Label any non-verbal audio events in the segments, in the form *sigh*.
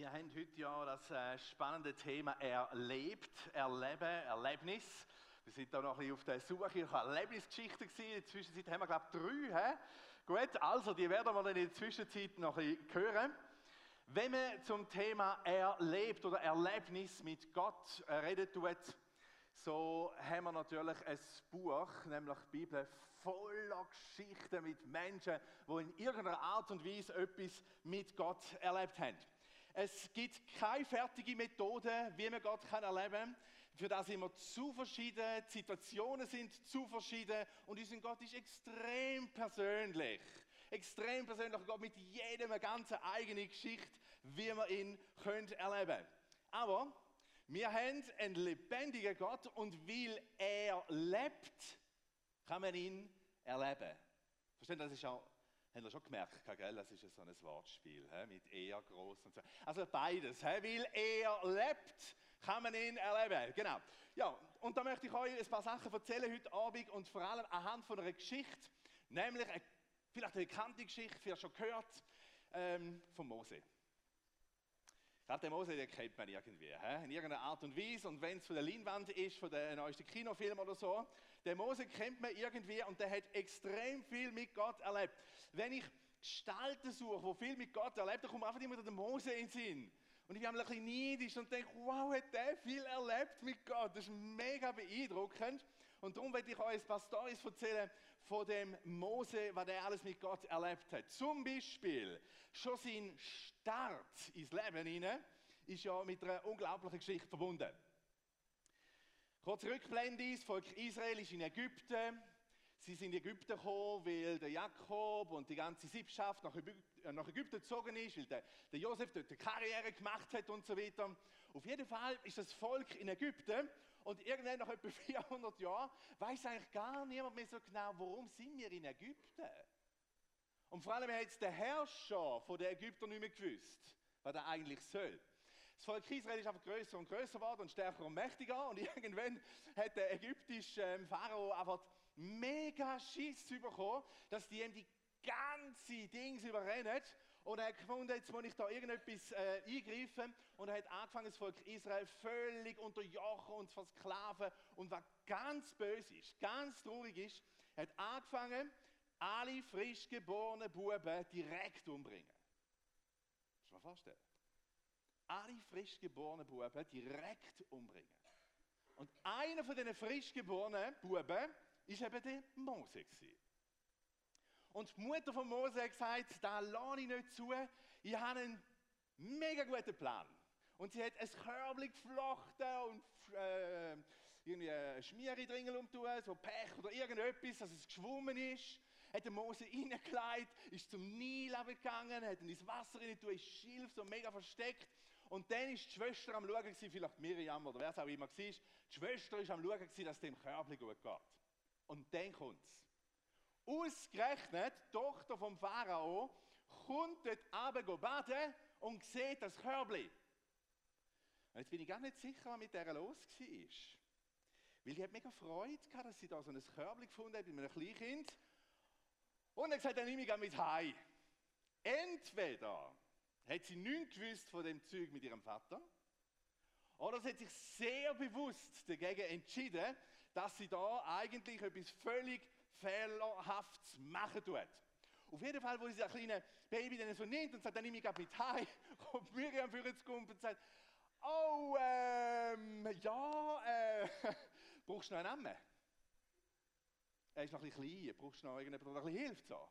Wir haben heute ja das äh, spannende Thema erlebt, erleben, Erlebnis. Wir sind da noch ein bisschen auf der Suche nach Erlebnisgeschichten gewesen. In der Zwischenzeit haben wir, glaube ich, drei. He? Gut, also die werden wir dann in der Zwischenzeit noch ein bisschen hören. Wenn man zum Thema erlebt oder Erlebnis mit Gott äh, reden tut, so haben wir natürlich ein Buch, nämlich die Bibel, voller Geschichten mit Menschen, die in irgendeiner Art und Weise etwas mit Gott erlebt haben. Es gibt keine fertige Methode, wie man Gott kann erleben kann. Für das immer zu verschieden, die Situationen sind zu verschieden und unser Gott ist extrem persönlich. Extrem persönlich, Gott mit jedem eine ganz eigene Geschichte, wie man ihn können erleben Aber wir haben einen lebendigen Gott und weil er lebt, kann man ihn erleben. Verstehen, das ist auch Habt ihr schon gemerkt, gell? das ist so ein Wortspiel he? mit er groß und so. Also beides, he? weil er lebt, kann man ihn erleben. Genau. Ja, und da möchte ich euch ein paar Sachen erzählen heute Abend und vor allem anhand von einer Geschichte, nämlich eine, vielleicht eine bekannte Geschichte, vielleicht schon gehört, ähm, von Mose. Gerade den Mose, den kennt man irgendwie, he? in irgendeiner Art und Weise. Und wenn es von der Leinwand ist, von den neuesten Kinofilmen oder so, den Mose kennt man irgendwie und der hat extrem viel mit Gott erlebt. Wenn ich Gestalten suche, die viel mit Gott erlebt, dann kommt einfach immer der Mose in den Sinn. Und ich bin ein bisschen neidisch und denke, wow, hat der viel erlebt mit Gott. Das ist mega beeindruckend. Und darum werde ich euch ein paar Storys erzählen von dem Mose, was er alles mit Gott erlebt hat. Zum Beispiel, schon sein Start ins Leben hinein ist ja mit einer unglaublichen Geschichte verbunden. Kurz Rückblende, das Volk Israel ist in Ägypten. Sie sind in Ägypten gekommen, weil der Jakob und die ganze Ägypten, äh, nach Ägypten gezogen ist, weil der, der Josef dort eine Karriere gemacht hat und so weiter. Auf jeden Fall ist das Volk in Ägypten und irgendwann nach etwa *laughs* 400 Jahren weiß eigentlich gar niemand mehr so genau, warum sind wir in Ägypten. Und vor allem hat jetzt der Herrscher von den Ägyptern nicht mehr gewusst, was er eigentlich soll. Das Volk Israel ist einfach größer und größer geworden und stärker und mächtiger. Und *laughs* irgendwann hat der ägyptische ähm, Pharao einfach mega Schiss bekommen, dass die ihm die ganze Dings überrennen. Und er hat gefunden, jetzt muss ich da irgendetwas äh, eingreifen. Und er hat angefangen, das Volk Israel völlig unterjochen und versklaven. Und was ganz böse ist, ganz traurig ist, hat angefangen, alle frisch geborenen Buben direkt umbringen. Muss man vorstellen alle frisch geborenen Buben direkt umbringen. Und einer von diesen frisch geborenen Buben ist eben der Mose. Gewesen. Und die Mutter von Mose hat gesagt, da lasse ich nicht zu, ich habe einen mega guten Plan. Und sie hat ein Körbchen geflochten und äh, irgendwie eine Schmiere drin umtun, so Pech oder irgendetwas, dass es geschwommen ist. Hat den Mose reingelegt, ist zum Nil gegangen, hat ihn ins Wasser rein ist Schilf so mega versteckt und dann ist die Schwester am Schauen, vielleicht Miriam oder wer es auch immer war. Die Schwester ist am Schauen, dass es dem Körbchen gut geht. Und dann kommt es. Ausgerechnet, die Tochter vom Pharao kommt dort runter baden und sieht das Körbchen. Jetzt bin ich gar nicht sicher, was mit der los war. Weil die hat mega Freude gehabt, dass sie da so ein Körbchen gefunden hat mit einem Kleinkind. Und hat gesagt, dann nehme ich mit heim. Entweder hat sie nichts gewusst von dem Zeug mit ihrem Vater? Oder sie hat sich sehr bewusst dagegen entschieden, dass sie da eigentlich etwas völlig fehlerhaftes machen tut. Auf jeden Fall, wo sie das kleine Baby dann so nimmt und sagt, dann nehme ich mit heim, *laughs* kommt Miriam für uns kommt und sagt, oh, ähm, ja, äh, *laughs* brauchst du noch einen Namen? Er ist noch ein bisschen klein, brauchst du noch irgendjemanden, der ein bisschen hilft? So.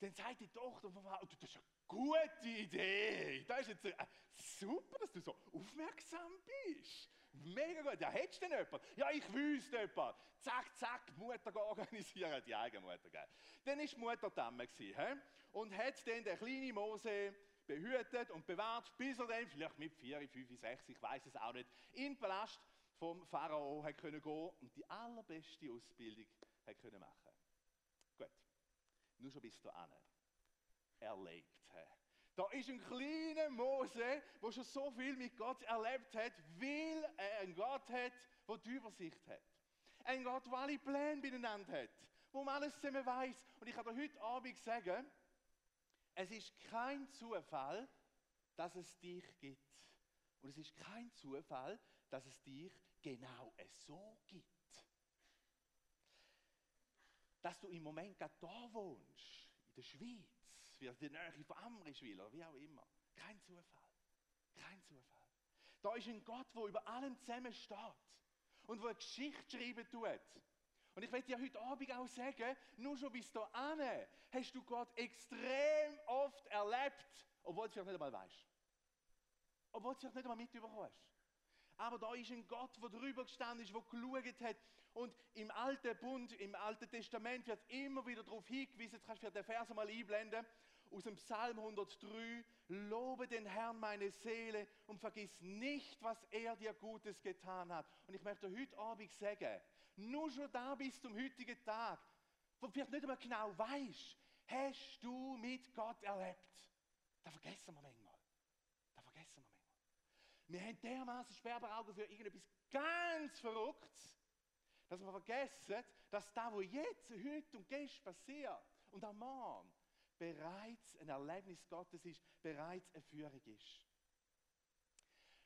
Dann sagt die Tochter von Frau, das ist eine gute Idee. Das ist jetzt äh, super, dass du so aufmerksam bist. Mega gut. Ja, hättest du denn jemanden? Ja, ich wüsste jemanden. Zack, zack, Mutter *laughs* organisieren, die eigene Mutter. Gell? Dann war die Mutter Damme und hat dann den kleinen Mose behütet und bewahrt, bis er dann, vielleicht mit 4, 5, 6, ich weiß es auch nicht, in den Palast vom Pharao hat gehen und die allerbeste Ausbildung hat können machen. Nur schon bis dahin. Erlebt. Da ist ein kleiner Mose, der schon so viel mit Gott erlebt hat, weil er einen Gott hat, der die Übersicht hat. Ein Gott, der alle Pläne beieinander hat, wo man alles zusammen weiß. Und ich kann dir heute Abend sagen, es ist kein Zufall, dass es dich gibt. Und es ist kein Zufall, dass es dich genau so gibt. Dass du im Moment gerade da wohnst, in der Schweiz, wie der Nähe von Amrischwil oder wie auch immer. Kein Zufall. Kein Zufall. Da ist ein Gott, der über allem zusammen steht und wo eine Geschichte schreiben tut. Und ich werde dir heute Abend auch sagen, nur schon bis dahin hast du Gott extrem oft erlebt, obwohl du es vielleicht nicht einmal weißt. Obwohl du es vielleicht nicht einmal mitbekommst. Aber da ist ein Gott, der drüber gestanden ist, der geschaut hat. Und im Alten Bund, im Alten Testament wird immer wieder darauf hingewiesen, jetzt kannst du den Vers mal einblenden, aus dem Psalm 103, lobe den Herrn meine Seele und vergiss nicht, was er dir Gutes getan hat. Und ich möchte heute Abend sagen, nur schon da bis zum heutigen Tag, wo du nicht einmal genau weißt, hast du mit Gott erlebt. Das vergessen wir manchmal. Das vergessen wir manchmal. Wir haben dermaßen Sperrberaugen für irgendetwas ganz Verrücktes, dass wir vergessen, dass das, was jetzt, heute und gestern passiert und am Morgen bereits ein Erlebnis Gottes ist, bereits eine Führung ist.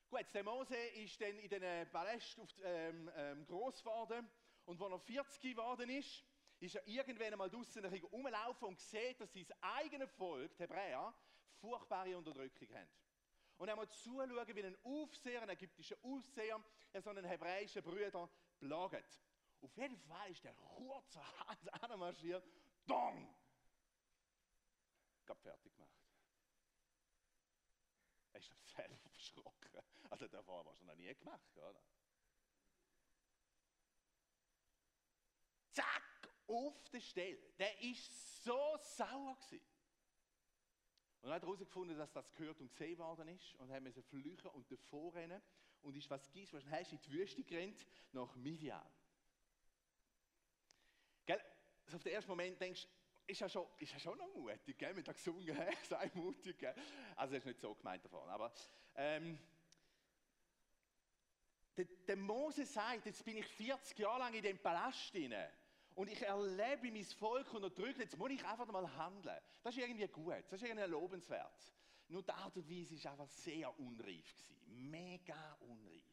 Gut, der Mose ist dann in den Paläst auf, ähm, ähm, groß geworden und als er 40 geworden ist, ist er irgendwann einmal draußen rumlaufen und sieht, dass sein eigenes Volk, die Hebräer, furchtbare Unterdrückung haben. Und er muss zuschauen, wie ein Aufseher, ein ägyptischer Aufseher, so einen hebräischen Brüder plagt. Auf jeden Fall ist der kurze Hand *laughs* anmarschiert, dong! Gab fertig gemacht. Er ist selber *laughs* verschrocken. Also, der war wahrscheinlich noch nie gemacht, oder? zack, auf der Stelle. Der ist so sauer gewesen. Und er hat herausgefunden, dass das gehört und gesehen worden ist und haben müssen flüchten und davor rennen und ist was gibt's, was hast in die Wüste gerannt nach Midian. Gell? Also auf den ersten Moment denkst ist ja schon, ist ja schon noch mutig, gell? mit der gesungen, *laughs* sei mutig. Gell? Also das ist nicht so gemeint davon, aber ähm, der, der Mose sagt, jetzt bin ich 40 Jahre lang in dem Palast hinein und ich erlebe mein Volk unterdrückt, jetzt muss ich einfach mal handeln. Das ist irgendwie gut, das ist irgendwie lobenswert. Nur die Art und Weise war einfach sehr unreif. Gewesen. Mega unreif.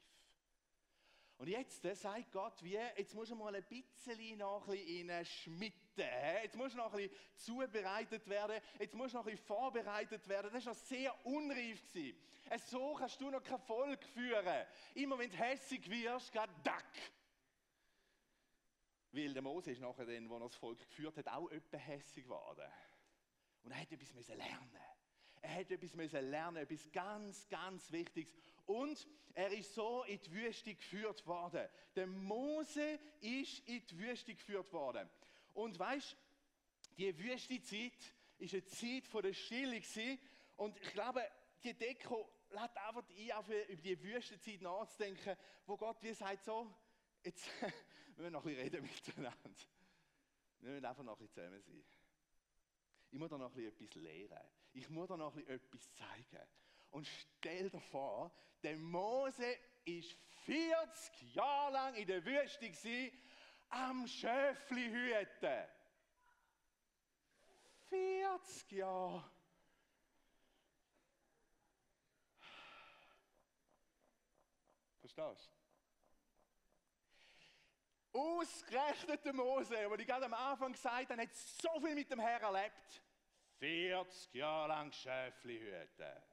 Und jetzt äh, sagt Gott, wie, jetzt muss du mal ein bisschen noch ein bisschen. Jetzt muss noch ein bisschen zubereitet werden. Jetzt muss noch ein bisschen vorbereitet werden. Das war noch sehr unreif. Gewesen. Äh, so kannst du noch kein Volk führen. Immer wenn du hässig wirst, geht Dack. Weil der Mose ist nachher, dann, wo er das Volk geführt hat, auch etwa hässig geworden. Und er hätte etwas müssen lernen. Er hätte etwas müssen lernen, etwas ganz, ganz Wichtiges. Und er ist so in die Wüste geführt worden. Der Mose ist in die Wüste geführt worden. Und weißt, die Wüstezeit ist eine Zeit von der Stille gewesen. Und ich glaube, die Deko lädt einfach ein, auf über die Wüstezeit nachzudenken, wo Gott wie sagt so, jetzt *laughs* wir müssen noch ein bisschen reden miteinander. Wir müssen einfach noch ein bisschen zusammen sein. Ich muss da noch ein bisschen etwas lehren. Ich muss da noch ein bisschen etwas zeigen. Und stell dir vor, der Mose ist 40 Jahre lang in der Wüste gewesen, am Schöfli hüten. 40 Jahre. Verstehst du? Ausgerechnet der Mose, der ich gerade am Anfang gesagt habe, hat so viel mit dem Herrn erlebt. 40 Jahre lang Schäfli hüten.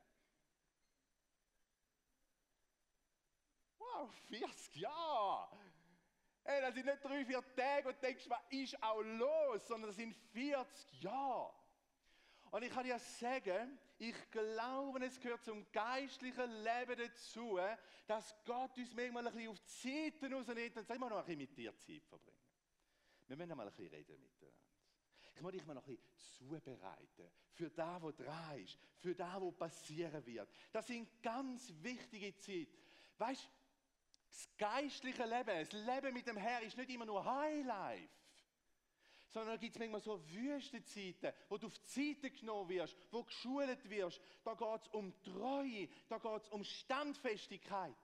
Wow, 40 Jahre! Hey, das sind nicht drei, vier Tage und denkst, was ist auch los, sondern das sind 40 Jahre. Und ich kann dir sagen, ich glaube, es gehört zum geistlichen Leben dazu, dass Gott uns manchmal ein bisschen auf die Zeiten rausnimmt und sagt, wir noch ein bisschen mit dir Zeit verbringen. Wir müssen mal ein bisschen reden miteinander. Ich muss dich mal noch ein bisschen zubereiten für das, was dran ist, für das, was passieren wird. Das sind ganz wichtige Zeiten. Weißt du, das geistliche Leben, das Leben mit dem Herrn ist nicht immer nur Highlife sondern da gibt es manchmal so Wüstenzeiten, wo du auf die Seite genommen wirst, wo geschult wirst. Da geht es um Treue, da geht es um Standfestigkeit.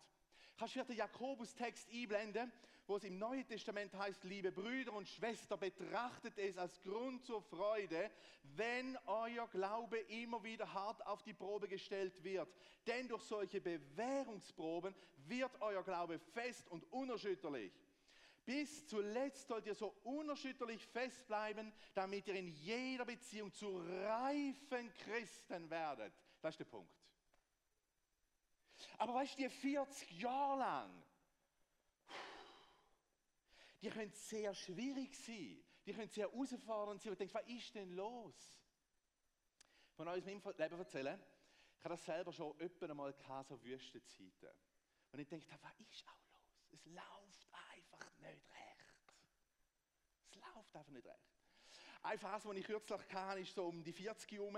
Kannst du den Jakobus-Text einblenden, wo es im Neuen Testament heißt, liebe Brüder und Schwestern, betrachtet es als Grund zur Freude, wenn euer Glaube immer wieder hart auf die Probe gestellt wird. Denn durch solche Bewährungsproben wird euer Glaube fest und unerschütterlich. Bis zuletzt sollt ihr so unerschütterlich festbleiben, damit ihr in jeder Beziehung zu reifen Christen werdet. Das ist der Punkt. Aber weißt du, die 40 Jahre lang, die können sehr schwierig sein. Die können sehr herausfordernd sein. Und du denkst, was ist denn los? Von euch meinem Leben erzählen. Ich habe das selber schon öppe einmal gehabt, so Wüstenzeiten. Und ich denke, was ist auch los? Es läuft einfach nicht recht. Es läuft einfach nicht recht. Eine Phase, die ich kürzlich hatte, ist so um die 40 herum.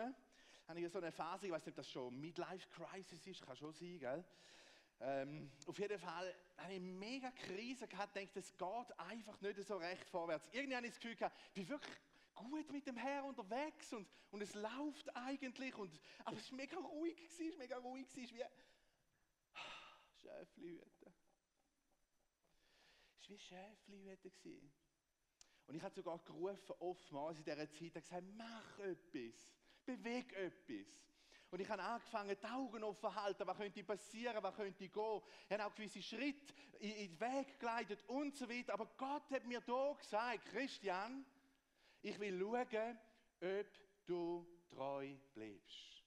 Habe ich so eine Phase, ich weiß nicht, ob das schon Midlife Crisis ist, kann schon sein, gell? Ähm, auf jeden Fall habe ich eine mega Krise gehabt, denke, es geht einfach nicht so recht vorwärts. Irgendwie habe ich das Gefühl gehabt, ich bin wirklich gut mit dem Herr unterwegs und, und es läuft eigentlich. Und, aber es war mega ruhig, es war mega ruhig, es wie Schäfliwüte. Es war wie *sighs* Schäfliwüte. Und ich habe sogar gerufen, oftmals in dieser Zeit, gesagt, mach etwas, beweg etwas. Und ich habe angefangen, die Augen offen zu halten, was könnte passieren, was könnte gehen. Ich habe auch gewisse Schritte in, den Weg geleitet und so weiter. Aber Gott hat mir da gesagt, Christian, ich will schauen, ob du treu bleibst.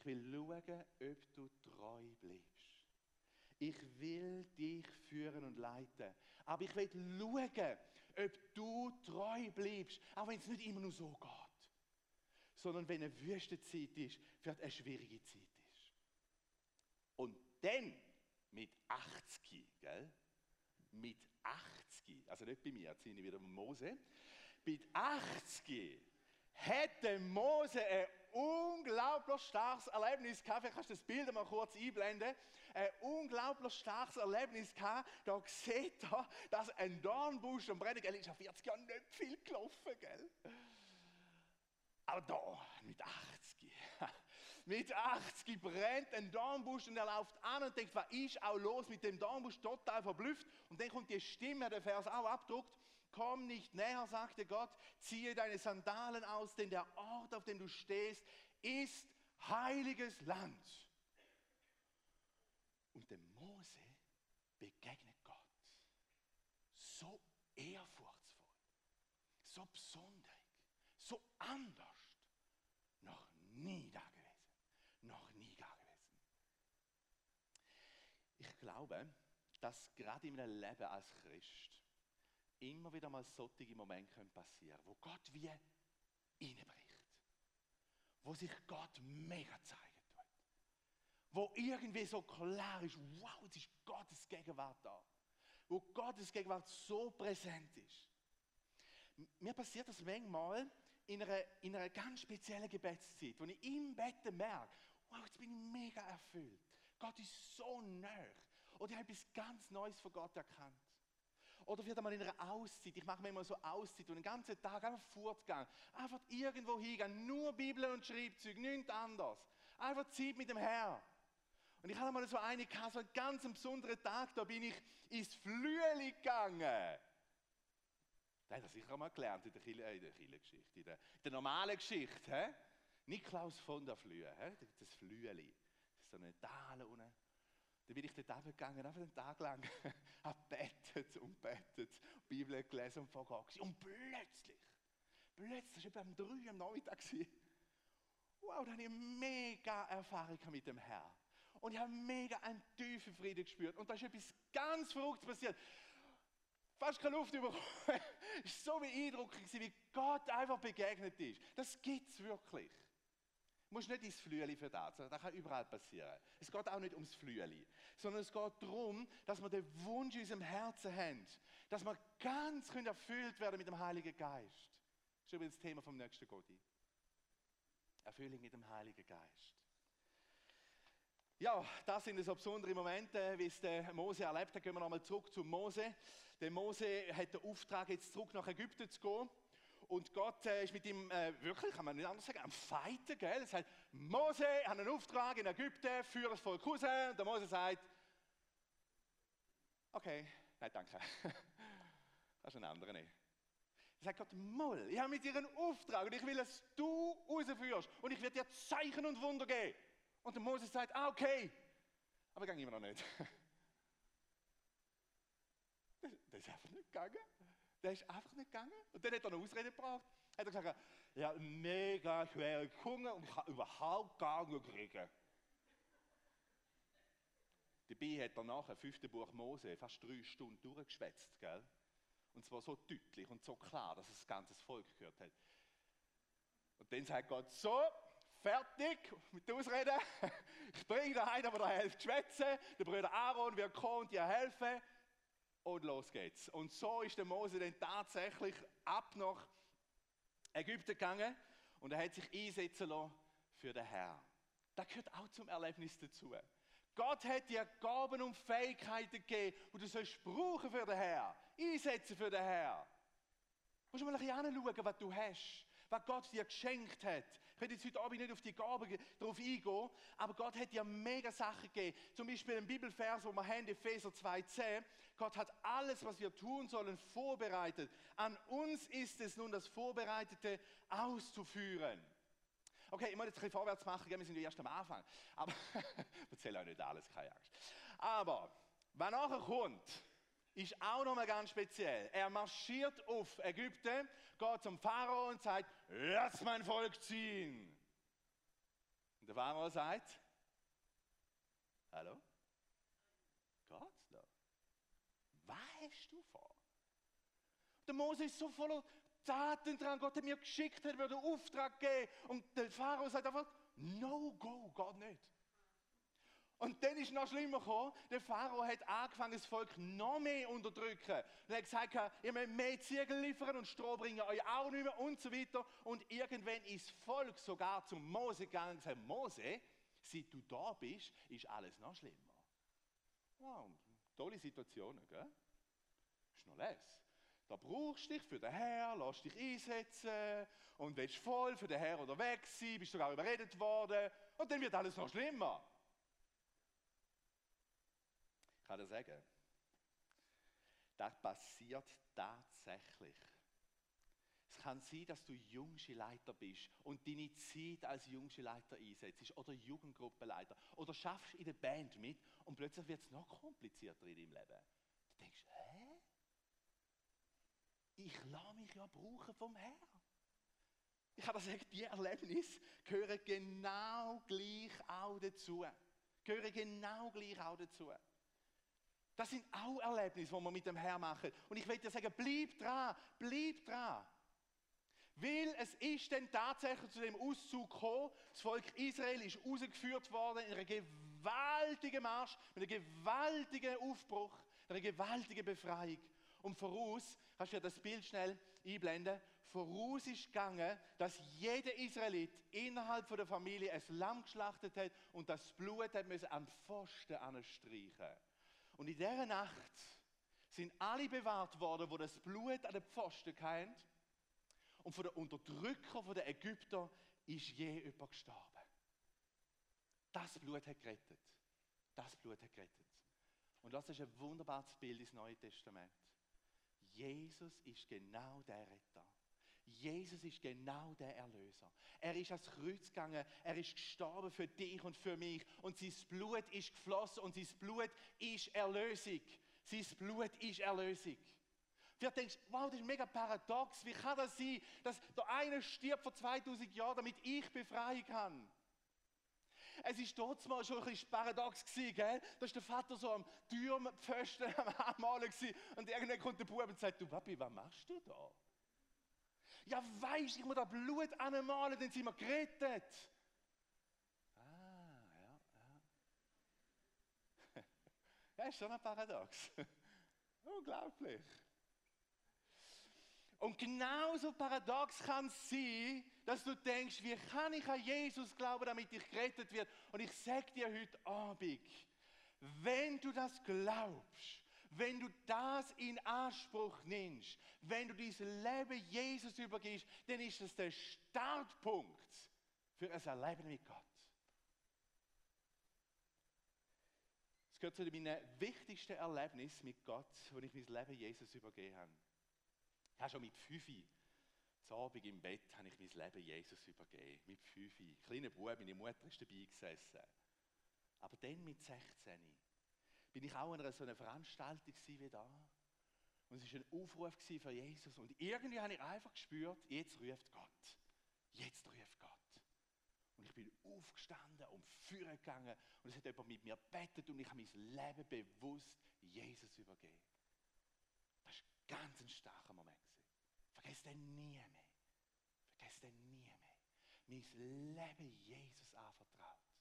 Ich will schauen, ob du treu bleibst. Ich will dich führen und leiten. Aber ich will schauen, ob du treu bleibst, auch wenn es nicht immer nur so geht sondern wenn eine Wüstenzeit ist, wird eine schwierige Zeit ist. Und dann mit 80, gell? Mit 80, also nicht bei mir, jetzt sind ich wieder mit Mose. Mit 80 hätte Mose ein unglaublich starkes Erlebnis gehabt. Vielleicht kannst du das Bild mal kurz einblenden. Ein unglaublich starkes Erlebnis gehabt. Da sieht er, dass ein Dornbusch am Brenngel ist auf 40 Jahren nicht viel gelaufen, gell? Aber da, mit 80, *laughs* mit 80 brennt ein Dornbusch und er läuft an und denkt, was ist auch los mit dem Dornbusch, total verblüfft. Und dann kommt die Stimme, der Vers auch abdruckt, komm nicht näher, sagte Gott, ziehe deine Sandalen aus, denn der Ort, auf dem du stehst, ist heiliges Land. Und dem Mose begegnet Gott so ehrfurchtsvoll, so besonders, so anders nie da gewesen. Noch nie da gewesen. Ich glaube, dass gerade in einem Leben als Christ immer wieder mal solche Momente passieren können, wo Gott wie reinbricht. Wo sich Gott mega zeigen tut. Wo irgendwie so klar ist, wow, es ist Gottes Gegenwart da. Wo Gottes Gegenwart so präsent ist. Mir passiert das manchmal, in einer, in einer ganz speziellen Gebetszeit, wo ich im Bett merke, wow, jetzt bin ich mega erfüllt. Gott ist so nah. Oder ich habe etwas ganz Neues von Gott erkannt. Oder vielleicht einmal in einer Auszeit. Ich mache mir immer so Auszeit und den ganzen Tag einfach fortgehen. Einfach irgendwo hingehen. Nur Bibel und Schreibzeug, nichts anderes. Einfach Zeit mit dem Herrn. Und ich hatte mal so eine, so einen ganz besonderen Tag, da bin ich ins Flüeli gegangen. Das hat er sicher mal gelernt in der, Kille, äh, in in in der normalen Geschichte. He? Niklaus von der Flühe, he? das Flüeli. Das ist so eine Tal unten. Dann bin ich dort runtergegangen, einfach einen Tag lang, *laughs* habe bettet und bettet, Bibel gelesen und vorgegangen. Und plötzlich, plötzlich, das war um drei am Nachmittag, wow, da habe ich mega Erfahrung mit dem Herrn. Und ich habe mega einen tiefen Frieden gespürt. Und da ist etwas ganz Verrücktes passiert fast keine Luft bekommen. *laughs* Es war so beeindruckend, wie Gott einfach begegnet ist. Das gibt es wirklich. Du musst nicht ins Flüeli für das, das kann überall passieren. Es geht auch nicht ums Flüeli, sondern es geht darum, dass wir den Wunsch in unserem Herzen haben, dass wir ganz erfüllt werden mit dem Heiligen Geist. Das ist übrigens das Thema vom nächsten Gotti. Erfüllung mit dem Heiligen Geist. Ja, das sind so besondere Momente, wie es der Mose erlebt hat. Gehen wir nochmal zurück zu Mose. Der Mose hat den Auftrag, jetzt zurück nach Ägypten zu gehen. Und Gott äh, ist mit ihm äh, wirklich, kann man nicht anders sagen, am Fighten, gell? Er sagt, Mose hat einen Auftrag in Ägypten, für das Volk raus. Und der Mose sagt, okay, nein, danke. *laughs* das ist ein anderer nicht. Er sagt Gott, Moll, ich habe mit dir einen Auftrag und ich will, dass du rausführst und ich werde dir Zeichen und Wunder geben. Und der Moses sagt, ah, okay, aber gehe immer noch nicht. Das ist einfach nicht gegangen. Der ist einfach nicht gegangen. Und dann hat er eine Ausrede gebraucht. Hat er gesagt, ja, mega schwere Hunger und ich kann überhaupt gar nicht kriegen. Dabei hat er nachher, fünfte Buch Mose, fast drei Stunden durchgeschwätzt, gell? Und zwar so deutlich und so klar, dass das ganze Volk gehört hat. Und dann sagt Gott, so, fertig mit der Ausrede. *laughs* Ich bringe da einen, der da hilft schwätzen. Der Bruder Aaron wird kommen und dir helfen. Und los geht's. Und so ist der Mose dann tatsächlich ab nach Ägypten gegangen und er hat sich einsetzen lassen für den Herrn. Das gehört auch zum Erlebnis dazu. Gott hat dir Gaben und Fähigkeiten gegeben, die du sollst brauchen für den Herrn, einsetzen für den Herrn. Du musst mal ein bisschen anschauen, was du hast, was Gott dir geschenkt hat. Ich werde jetzt heute Abend nicht auf die Gaben drauf eingehen, aber Gott hat dir mega Sachen gegeben. Zum Beispiel ein Bibelvers, wo wir haben, Epheser 2,10. Gott hat alles, was wir tun sollen, vorbereitet. An uns ist es nun, das Vorbereitete auszuführen. Okay, ich muss jetzt ein bisschen vorwärts machen, wir sind ja erst am Anfang. Aber *laughs* ich erzähle euch nicht alles, keine Angst. Aber, was nachher kommt, ist auch nochmal ganz speziell. Er marschiert auf Ägypten, geht zum Pharao und sagt, lass mein Volk ziehen. Und der Pharao sagt, hallo? Geht's da? Was hast du vor? Der Mose ist so voller Taten dran. Gott hat mir geschickt, mir den Auftrag gegeben. Und der Pharao sagt einfach, no go, Gott nicht. Und dann ist noch schlimmer gekommen. Der Pharao hat angefangen, das Volk noch mehr unterdrücken. Und er hat gesagt, ihr müsst mehr Ziegel liefern und Stroh bringen euch auch nicht mehr und so weiter. Und irgendwann ist das Volk sogar zum Mose gegangen und gesagt, Mose, seit du da bist, ist alles noch schlimmer. Wow, tolle Situationen, gell? Ist noch les. Da brauchst du dich für den Herr, lass dich einsetzen und willst voll für den Herr unterwegs sein, bist sogar überredet worden und dann wird alles noch schlimmer. Dir sagen, das passiert tatsächlich. Es kann sein, dass du jüngste Leiter bist und deine Zeit als jüngste Leiter einsetzt oder Jugendgruppenleiter oder schaffst in der Band mit und plötzlich wird es noch komplizierter in deinem Leben. Du denkst, hä? Ich lasse mich ja brauchen vom Herrn. Ich habe gesagt, die Erlebnisse gehören genau gleich auch dazu. Gehören genau gleich auch dazu. Das sind auch Erlebnisse, die wir mit dem Herrn machen. Und ich will dir sagen, bleib dran, bleib dran. Weil es ist dann tatsächlich zu dem Auszug gekommen, das Volk Israel ist ausgeführt worden in einer gewaltigen Marsch, mit einem gewaltigen Aufbruch, einer gewaltigen Befreiung. Und voraus, kannst du dir das Bild schnell einblenden, voraus ist gegangen, dass jeder Israelit innerhalb der Familie ein Lamm geschlachtet hat und das Blut hat müssen an Pfosten anstreichen. Und in dieser Nacht sind alle bewahrt worden, wo das Blut an den Pfosten kam. Und von den Unterdrückern, von den Ägyptern, ist je jemand gestorben. Das Blut hat gerettet. Das Blut hat gerettet. Und das ist ein wunderbares Bild ins Neue Testament. Jesus ist genau der Retter. Jesus ist genau der Erlöser. Er ist ans Kreuz gegangen, er ist gestorben für dich und für mich und sein Blut ist geflossen und sein Blut ist Erlösung. Sein Blut ist Erlösung. Vielleicht denkst wow, das ist mega paradox. Wie kann das sein, dass der eine stirbt vor 2000 Jahren, damit ich befreien kann? Es ist dort mal schon ein bisschen paradox gewesen, gell? Da ist der Vater so am Türpfosten *laughs* am Anmalen gewesen und irgendwann kommt der Bub und sagt, du Papi, was machst du da? Ja, weisst, ich muss da Blut anmalen, dann sind wir gerettet. Ah, ja, ja. *laughs* ja, ist schon ein Paradox. *laughs* Unglaublich. Und genauso paradox kann es sein, dass du denkst, wie kann ich an Jesus glauben, damit ich gerettet werde? Und ich sage dir heute Abend, wenn du das glaubst, Wenn du das in Anspruch nimmst, wenn du dein Leben Jesus übergibst, dann ist das der Startpunkt für ein Erleben mit Gott. Es gehört zu meinen wichtigsten Erlebnissen mit Gott, wo ich mein Leben Jesus übergeben habe. Ich habe schon mit fünf zu Abend im Bett habe ich mein Leben Jesus übergeben. Mit fünf. Kleiner Bub, meine Mutter ist dabei gesessen. Aber dann mit 16 bin ich auch an einer so einer Veranstaltung wie da. Und es war ein Aufruf für Jesus. Und irgendwie habe ich einfach gespürt, jetzt ruft Gott. Jetzt ruft Gott. Und ich bin aufgestanden und führen gegangen. Und es hat jemand mit mir gebetet und ich habe mein Leben bewusst Jesus übergeben. Das war ganz ein starker Moment. Vergiss den nie mehr. Vergiss den nie mehr. Mein Leben Jesus anvertraut.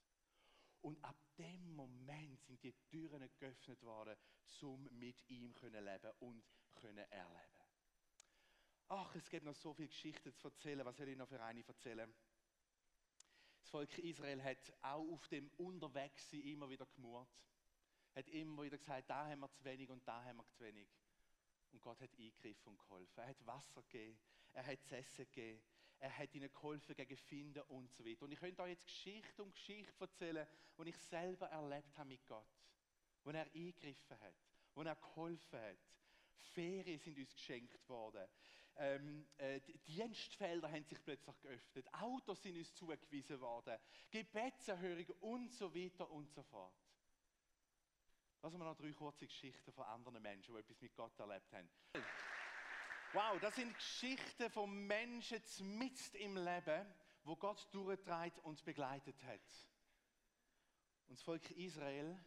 Und ab dem Moment sind die Türen geöffnet worden, um mit ihm zu leben und können erleben. Ach, es gibt noch so viele Geschichten zu erzählen. Was soll ich noch für eine erzählen? Das Volk Israel hat auch auf dem Unterwegssein immer wieder gemurrt. Hat immer wieder gesagt, da haben wir zu wenig und da haben wir zu wenig. Und Gott hat eingegriffen und geholfen. Er hat Wasser gegeben, er hat das Essen gegeben, er hat ihnen geholfen gegen Finden und so weiter. Und ich könnte euch jetzt Geschichte um Geschichte erzählen, die ich selber erlebt habe mit Gott. Wo er eingegriffen hat, wo er geholfen hat. Ferien sind uns geschenkt worden. Ähm, äh, Dienstfelder haben sich plötzlich geöffnet. Autos sind uns zugewiesen worden. Gebetserhörungen und so weiter und so fort. Lassen wir noch drei kurze Geschichten von anderen Menschen, die etwas mit Gott erlebt haben. Wow, das sind Geschichten von Menschen mitten im Leben, wo Gott durchtreibt und begleitet hat. Und das Volk Israel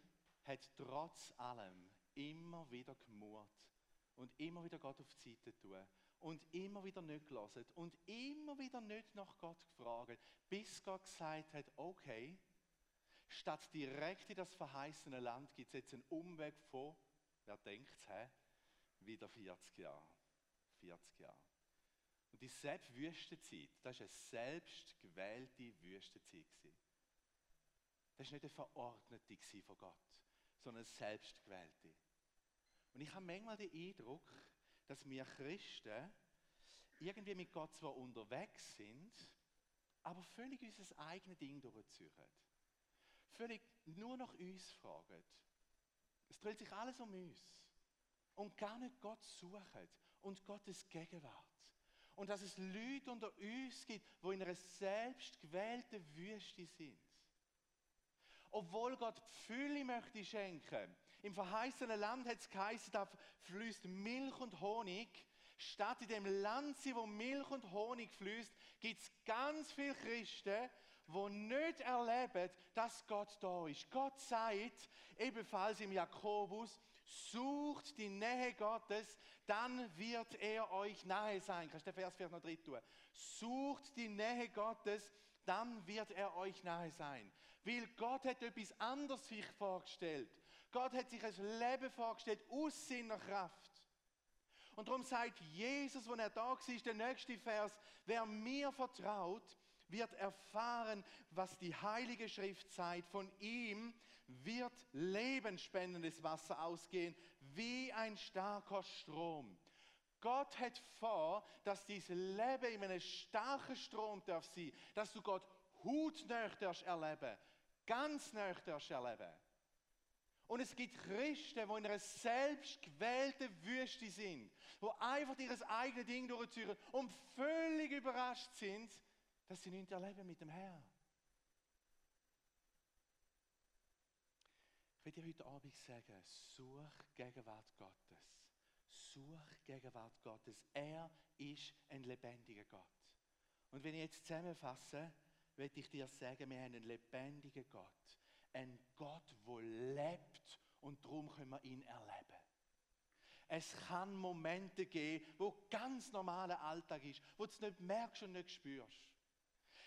hat trotz allem immer wieder gemurrt und immer wieder Gott auf die Seite tun und immer wieder nicht gelassen und immer wieder nicht nach Gott gefragt, bis Gott gesagt hat, okay, Statt direkt in das verheißene Land gibt es jetzt einen Umweg von, wer denkt es, wieder 40 Jahre. 40 Jahre. Und die Sepp-Wüstenzeit, das war eine selbst gewählte Wüstenzeit. Das war nicht eine verordnete von Gott, sondern eine selbstgewählte. Und ich habe manchmal den Eindruck, dass wir Christen irgendwie mit Gott zwar unterwegs sind, aber völlig unser eigenes Ding durchziehen völlig nur nach uns fragen. Es dreht sich alles um uns. Und gar nicht Gott suchen und Gottes Gegenwart. Und dass es Leute unter uns gibt, wo in einer selbstgewählten Wüste sind. Obwohl Gott Fülle möchte schenken. Im verheißenen Land hat es geheißen, da fließt Milch und Honig. Statt in dem Land, wo Milch und Honig fließt, gibt es ganz viele Christen, wo nicht erleben, dass Gott da ist. Gott sagt ebenfalls im Jakobus, sucht die Nähe Gottes, dann wird er euch nahe sein. Kannst du den Vers vielleicht noch drin tun? Sucht die Nähe Gottes, dann wird er euch nahe sein. Weil Gott hat etwas anderes sich vorgestellt. Gott hat sich ein Leben vorgestellt aus seiner Kraft. Und darum sagt Jesus, wenn er da war, der nächste Vers, wer mir vertraut, wird erfahren, was die Heilige Schrift sagt. Von ihm wird lebensspendendes Wasser ausgehen, wie ein starker Strom. Gott hat vor, dass dieses Leben in einem starken Strom darf sein, dass du Gott hautnah erleben, ganz nah erleben. Und es gibt Christen, die in einer selbstgewählten Wüste sind, die einfach ihr eigenes Ding durchziehen und völlig überrascht sind, dass sie nicht erleben mit dem Herrn. Ich will dir heute Abend sagen, such Gegenwart Gottes. Such Gegenwart Gottes. Er ist ein lebendiger Gott. Und wenn ich jetzt zusammenfasse, will ich dir sagen, wir haben einen lebendigen Gott. Ein Gott, der lebt und darum können wir ihn erleben. Es kann Momente geben, wo ganz normaler Alltag ist, wo du es nicht merkst und nicht spürst.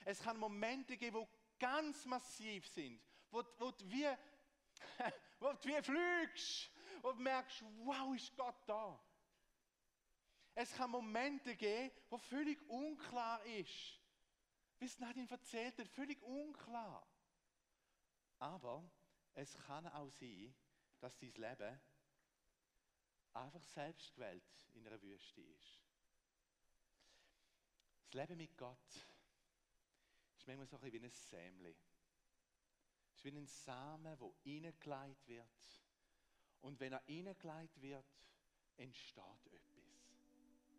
Es kann Momente geben, die ganz massiv sind, wo, wo, wie, *laughs* wo du wie fliegst und merkst, wow, ist Gott da. Es kann Momente geben, wo völlig unklar ist. Wie es Nadine erzählt hat, völlig unklar. Aber es kann auch sein, dass dein Leben einfach selbst gewählt in einer Wüste ist. Das Leben mit Gott manchmal so ein bisschen wie ein Sämli. Es ist wie ein Samen, der reingelegt wird. Und wenn er reingelegt wird, entsteht etwas.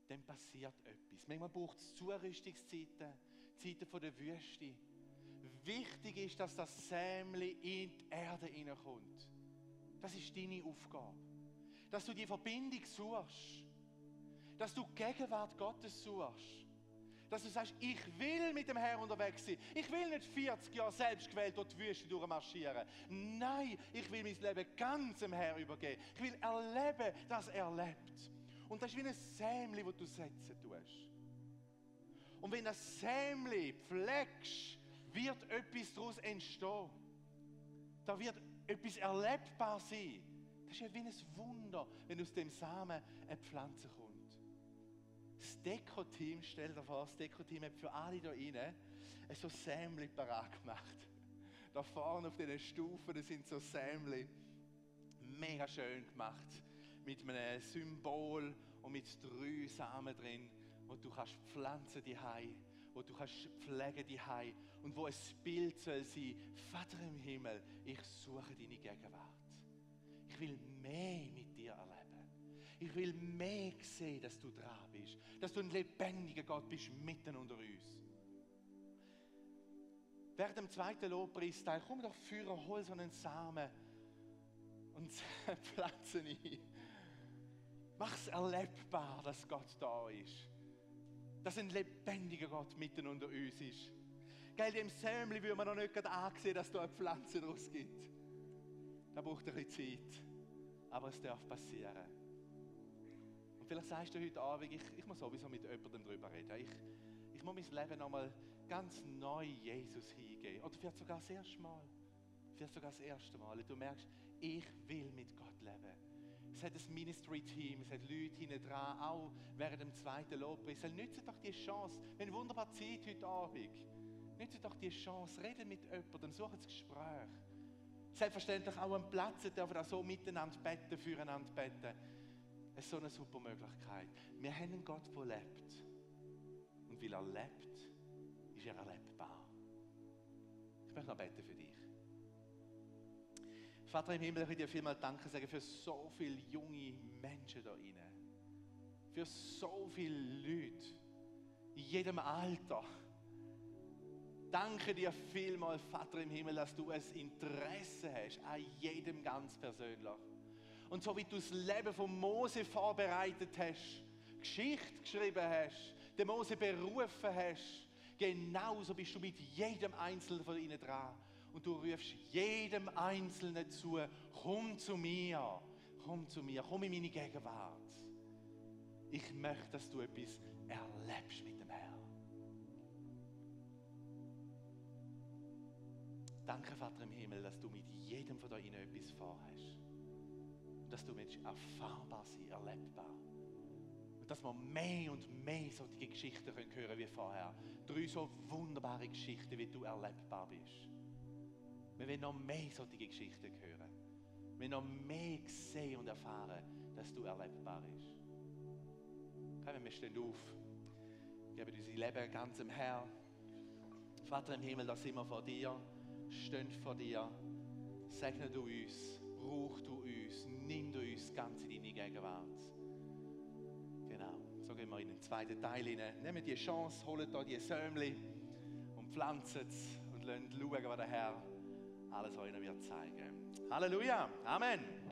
Dann passiert etwas. Manchmal braucht es Zurüstungszeiten, Zeiten von der Wüste. Wichtig ist, dass das Sämli in die Erde hineinkommt. Das ist deine Aufgabe. Dass du die Verbindung suchst. Dass du die Gegenwart Gottes suchst. Dass du sagst, ich will mit dem Herrn unterwegs sein. Ich will nicht 40 Jahre selbst gewählt durch die Wüste durchmarschieren. Nein, ich will mein Leben ganz dem Herrn übergeben. Ich will erleben, dass er lebt. Und das ist wie ein Sämli, das du setzen tust. Und wenn das Sämli pflegst, wird etwas daraus entstehen. Da wird etwas erlebbar sein. Das ist ja wie ein Wunder, wenn aus dem Samen eine Pflanze kommt. Das Deko-Team, stell dir vor, das Deko-Team hat für alle hier rein so Sämli parat gemacht. Da vorne auf diesen Stufen das sind so Sämli. Mega schön gemacht. Mit einem Symbol und mit drei Samen drin, wo du kannst pflanzen die wo du kannst pflegen die und wo ein Bild soll sein, Vater im Himmel, ich suche deine Gegenwart. Ich will mehr erleben. Ich will mehr sehen, dass du dran bist, dass du ein lebendiger Gott bist mitten unter uns. Während dem zweiten Lobpreisteil, komm doch führen, hol so einen Samen und *laughs* pflanze ihn. Mach es erlebbar, dass Gott da ist. Dass ein lebendiger Gott mitten unter uns ist. Gell, im Sämli würde man noch nicht ansehen, dass da eine Pflanze draus gibt. Da braucht bisschen Zeit. Aber es darf passieren. Vielleicht sagst du heute Abend, ich, ich muss sowieso mit jemandem darüber reden. Ich, ich muss mein Leben nochmal ganz neu Jesus hingeben. Oder vielleicht sogar das erste Mal. Vielleicht sogar das erste Mal. Du merkst, ich will mit Gott leben. Es hat ein Ministry-Team, es hat Leute hinten dran, auch während dem zweiten Lobpreis. Nützt doch die Chance. Wir haben wunderbar Zeit heute Abend. Nützt doch die Chance, reden mit jemandem, sucht das Gespräch. Selbstverständlich auch am Platz dürfen auch so miteinander beten, füreinander beten. Es ist so eine super Möglichkeit. Wir haben einen Gott, der lebt. Und weil er lebt, ist er erlebbar. Ich möchte noch beten für dich. Vater im Himmel, ich will dir vielmal Danke sagen für so viele junge Menschen da rein. Für so viele Leute in jedem Alter Danke dir vielmals, Vater im Himmel, dass du ein Interesse hast an jedem ganz persönlich. Und so wie du das Leben von Mose vorbereitet hast, Geschichte geschrieben hast, den Mose berufen hast, genauso bist du mit jedem Einzelnen von ihnen dran. Und du rufst jedem Einzelnen zu, komm zu mir, komm zu mir, komm in meine Gegenwart. Ich möchte, dass du etwas erlebst mit dem Herrn. Danke, Vater im Himmel, dass du mit jedem von ihnen etwas vorhast. Dass du Menschen erfahrbar sein, erlebbar. Und dass wir mehr und mehr solche Geschichten können hören wie vorher. Drei so wunderbare Geschichten, wie du erlebbar bist. Wir wollen noch mehr solche Geschichten hören. Wir wollen noch mehr sehen und erfahren, dass du erlebbar bist. Kommen wir stehen auf, geben unser Leben ganz dem Herrn. Vater im Himmel, da sind wir vor dir stehen vor dir. Segne du uns, brauch du uns, nimm du uns ganz in deine Gegenwart. Genau, so gehen wir in den zweiten Teil hinein. Nehmen die Chance, holen da die Sämli und pflanzen es und schauen, was der Herr alles euch wird zeigen. Halleluja, Amen.